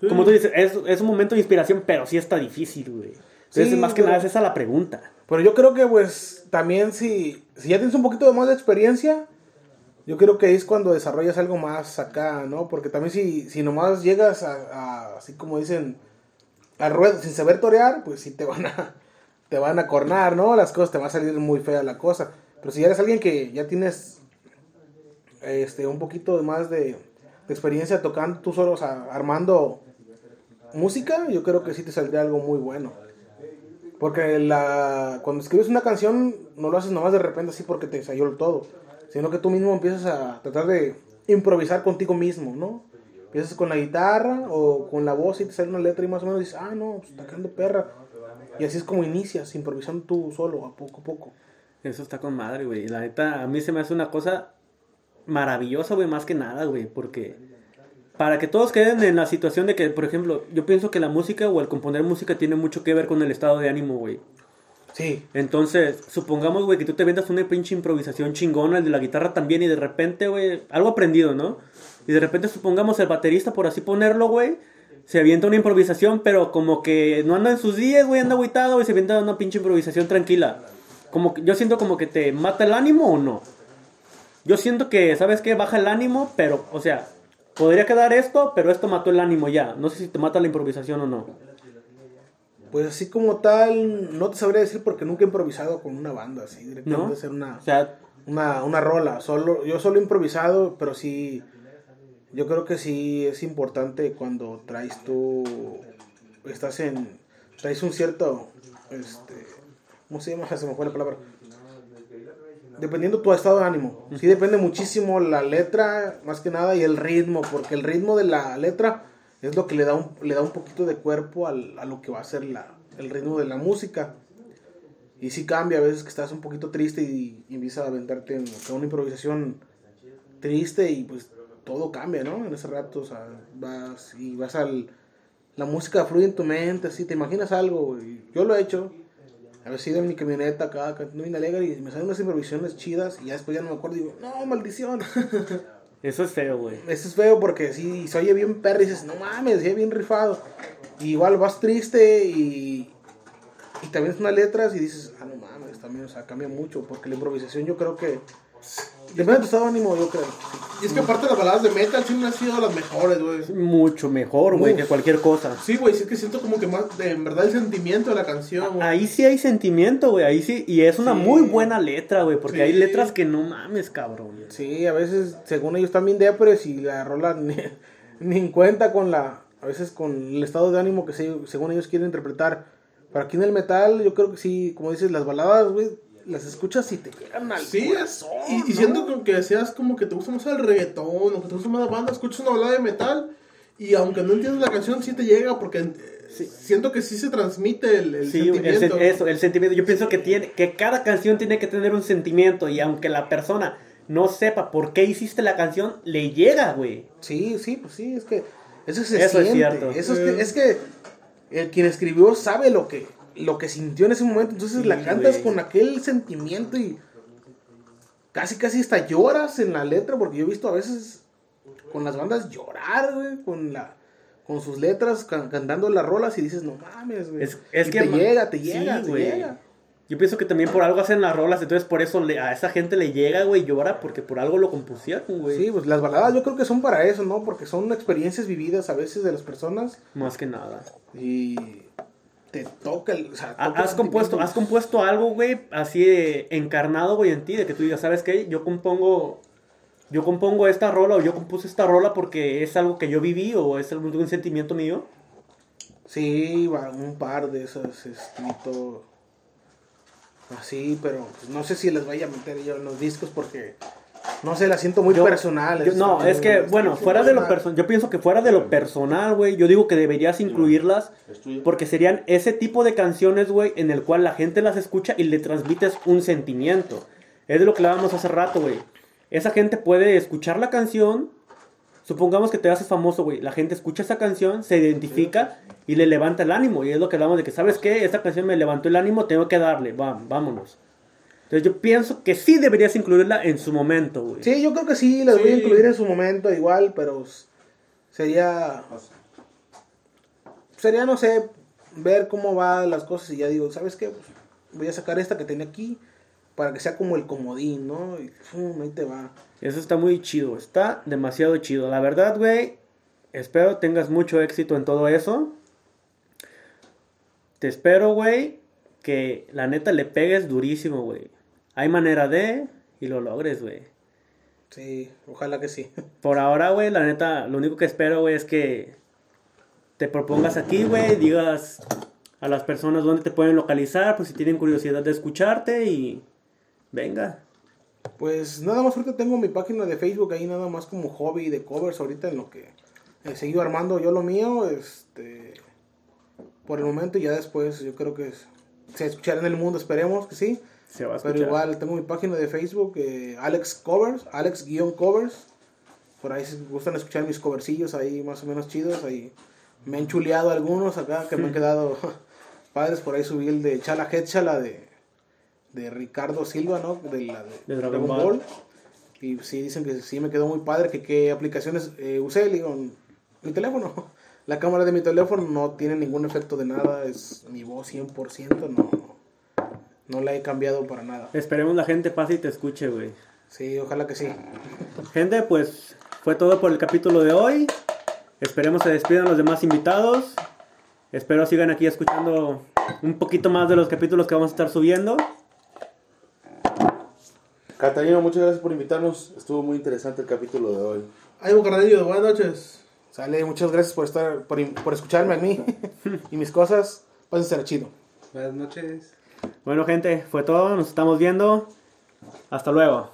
Sí. como tú dices, es, es un momento de inspiración, pero sí está difícil, güey. Entonces, Sí, más que pero- nada es esa la pregunta. Pero yo creo que pues también si, si ya tienes un poquito más de experiencia, yo creo que es cuando desarrollas algo más acá, ¿no? Porque también si, si nomás llegas a, a, así como dicen, al ruedo sin saber torear, pues sí te van a, te van a cornar, ¿no? Las cosas te va a salir muy fea la cosa. Pero si eres alguien que ya tienes este, un poquito más de, de experiencia tocando tú solo, o sea, armando música, yo creo que sí te saldría algo muy bueno. Porque la, cuando escribes una canción, no lo haces nomás de repente así porque te ensayó todo, sino que tú mismo empiezas a tratar de improvisar contigo mismo, ¿no? Empiezas con la guitarra o con la voz y te sale una letra y más o menos dices, ah, no, pues está quedando perra. Y así es como inicias, improvisando tú solo, a poco a poco. Eso está con madre, güey. La neta, a mí se me hace una cosa maravillosa, güey, más que nada, güey. Porque para que todos queden en la situación de que, por ejemplo, yo pienso que la música o el componer música tiene mucho que ver con el estado de ánimo, güey. Sí, Entonces, supongamos, güey, que tú te vendas una pinche improvisación chingona, el de la guitarra también, y de repente, güey, algo aprendido, ¿no? Y de repente, supongamos, el baterista, por así ponerlo, güey, se avienta una improvisación, pero como que no anda en sus días, güey, anda agüitado, güey, se avienta una pinche improvisación tranquila. Como que, yo siento como que te mata el ánimo o no. Yo siento que, ¿sabes qué? Baja el ánimo, pero, o sea, podría quedar esto, pero esto mató el ánimo ya. No sé si te mata la improvisación o no. pues así como tal, no te sabría decir porque nunca he improvisado con una banda, así, directamente ¿No? hacer una... O sea, una, una rola. Solo, yo solo he improvisado, pero sí. Yo creo que sí es importante cuando traes tú. Estás en. Traes un cierto. Este. ¿Cómo se llama? Se me fue la palabra. Dependiendo tu estado de ánimo. Sí depende muchísimo la letra, más que nada, y el ritmo, porque el ritmo de la letra es lo que le da un, le da un poquito de cuerpo al- a lo que va a ser la, el ritmo de la música. Y sí cambia, a veces que estás un poquito triste y, y empiezas a aventarte en en una improvisación triste y pues todo cambia, ¿no? En ese rato, o sea, vas y vas al... La música fluye en tu mente, así, te imaginas algo, y yo lo he hecho. A veces he ido en mi camioneta acá, cantando bien alegre y me salen unas improvisaciones chidas y ya después ya no me acuerdo y digo, no, maldición. eso es feo, güey. Eso es feo porque si se oye bien perro y dices, no mames, se oye bien rifado. Y igual vas triste y, y también es unas letras y dices, ah, no mames, también, o sea, cambia mucho. Porque la improvisación yo creo que Depende de tu estado de ánimo, yo creo. Y es que aparte las baladas de metal siempre han sido las mejores, güey. Mucho mejor, güey, que cualquier cosa. Sí, güey, sí es que siento como que más, de, en verdad, el sentimiento de la canción, güey. Ahí sí hay sentimiento, güey, ahí sí. Y es una Sí. muy buena letra, güey, porque Sí. hay letras que no mames, cabrón. Sí, a veces, según ellos están bien depres y la rola ni, ni en cuenta con la, a veces con el estado de ánimo que se- según ellos quieren interpretar. Pero aquí en el metal, yo creo que sí, como dices, las baladas, güey, las escuchas y te llegan al Sí, corazón, y, y ¿no? siento como que decías como que te gusta más el reggaetón o que te gusta más la banda, escuchas una balada de metal y aunque no entiendes la canción, sí te llega porque eh, siento que sí se transmite el, el Sí, el, sentimiento. sen- eso, el sentimiento. Yo pienso que tiene, que cada canción tiene que tener un sentimiento y aunque la persona no sepa por qué hiciste la canción, le llega, güey. Sí, sí, pues sí, es que eso se Eso es cierto. Eso es que, es que el quien escribió sabe lo que, lo que sintió en ese momento, entonces Sí, la cantas güey. con aquel sentimiento y casi casi hasta lloras en la letra, porque yo he visto a veces con las bandas llorar, güey, con la con sus letras can- cantando las rolas y dices, "No mames, güey." Es- es Y que te llega, te sí, llega, te güey. llega. Yo pienso que también por algo hacen las rolas, entonces por eso le- a esa gente le llega, güey, llora porque por algo lo compusieron, güey. Sí, pues las baladas yo creo que son para eso, ¿no? Porque son experiencias vividas a veces de las personas Más que nada. y te toca el, o sea, Ha- toca el Has compuesto, has compuesto algo, güey, así de encarnado, güey, en ti, de que tú digas, ¿sabes qué? Yo compongo, yo compongo esta rola o yo compuse esta rola porque es algo que yo viví o es algún un sentimiento mío. Sí, un par de esas escrito así, pero pues, no sé si las vaya a meter yo en los discos porque no sé, las siento muy Yo- personales. yo- no, es que, bueno, fuera de lo personal, yo pienso que fuera de lo personal, güey, yo digo que deberías incluirlas porque serían ese tipo de canciones, güey, en el cual la gente las escucha y le transmites un sentimiento. Es de lo que hablábamos hace rato, güey. Esa gente puede escuchar la canción, supongamos que te haces famoso, güey, la gente escucha esa canción, se identifica y le levanta el ánimo. Y es lo que hablamos de que, ¿sabes qué? Esta canción me levantó el ánimo, tengo que darle, va, vámonos. Entonces yo pienso que sí deberías incluirla en su momento, güey. Sí, yo creo que sí, las voy a Sí. incluir en su momento igual, pero sería sería no sé, ver cómo van las cosas y ya digo, ¿sabes qué? Pues, voy a sacar esta que tenía aquí para que sea como el comodín, ¿no? Y pum, ahí te va. Eso está muy chido, está demasiado chido. La verdad, güey, espero tengas mucho éxito en todo eso. Te espero, güey, que la neta le pegues durísimo, güey. Hay manera de y lo logres, güey. Sí, ojalá que sí. Por ahora, güey, la neta, lo único que espero, güey, es que te propongas aquí, güey, digas a las personas dónde te pueden localizar, pues si tienen curiosidad de escucharte y venga. Pues nada más ahorita tengo mi página de Facebook ahí nada más como hobby de covers ahorita en lo que he seguido armando yo lo mío, este por el momento y ya después yo creo que es- se escuchará en el mundo, esperemos que sí. Se va a escuchar. Pero igual tengo mi página de Facebook, eh, Alex Covers, Alex-Covers. Por ahí si gustan escuchar mis covercillos ahí más o menos chidos, ahí me han chuleado algunos acá que me han quedado padres. Por ahí subí el de Chala Head Chala de, de Ricardo Silva, ¿no? De, la, de, De Dragon Ball. Y sí dicen que sí me quedó muy padre, que qué aplicaciones eh, usé, le digo, mi teléfono. La cámara de mi teléfono no tiene ningún efecto de nada, es mi voz 100%, no, no la he cambiado para nada. Esperemos la gente pase y te escuche, güey. Sí, ojalá que sí. Gente, pues fue todo por el capítulo de hoy. Esperemos se despidan los demás invitados. Espero sigan aquí escuchando un poquito más de los capítulos que vamos a estar subiendo. Catalina, muchas gracias por invitarnos. Estuvo muy interesante el capítulo de hoy. Ay, Carnelio, buenas noches. Sale, muchas gracias por estar, por, por escucharme a mí y mis cosas. Pásense chido. Buenas noches. Bueno, gente, fue todo. Nos estamos viendo. Hasta luego.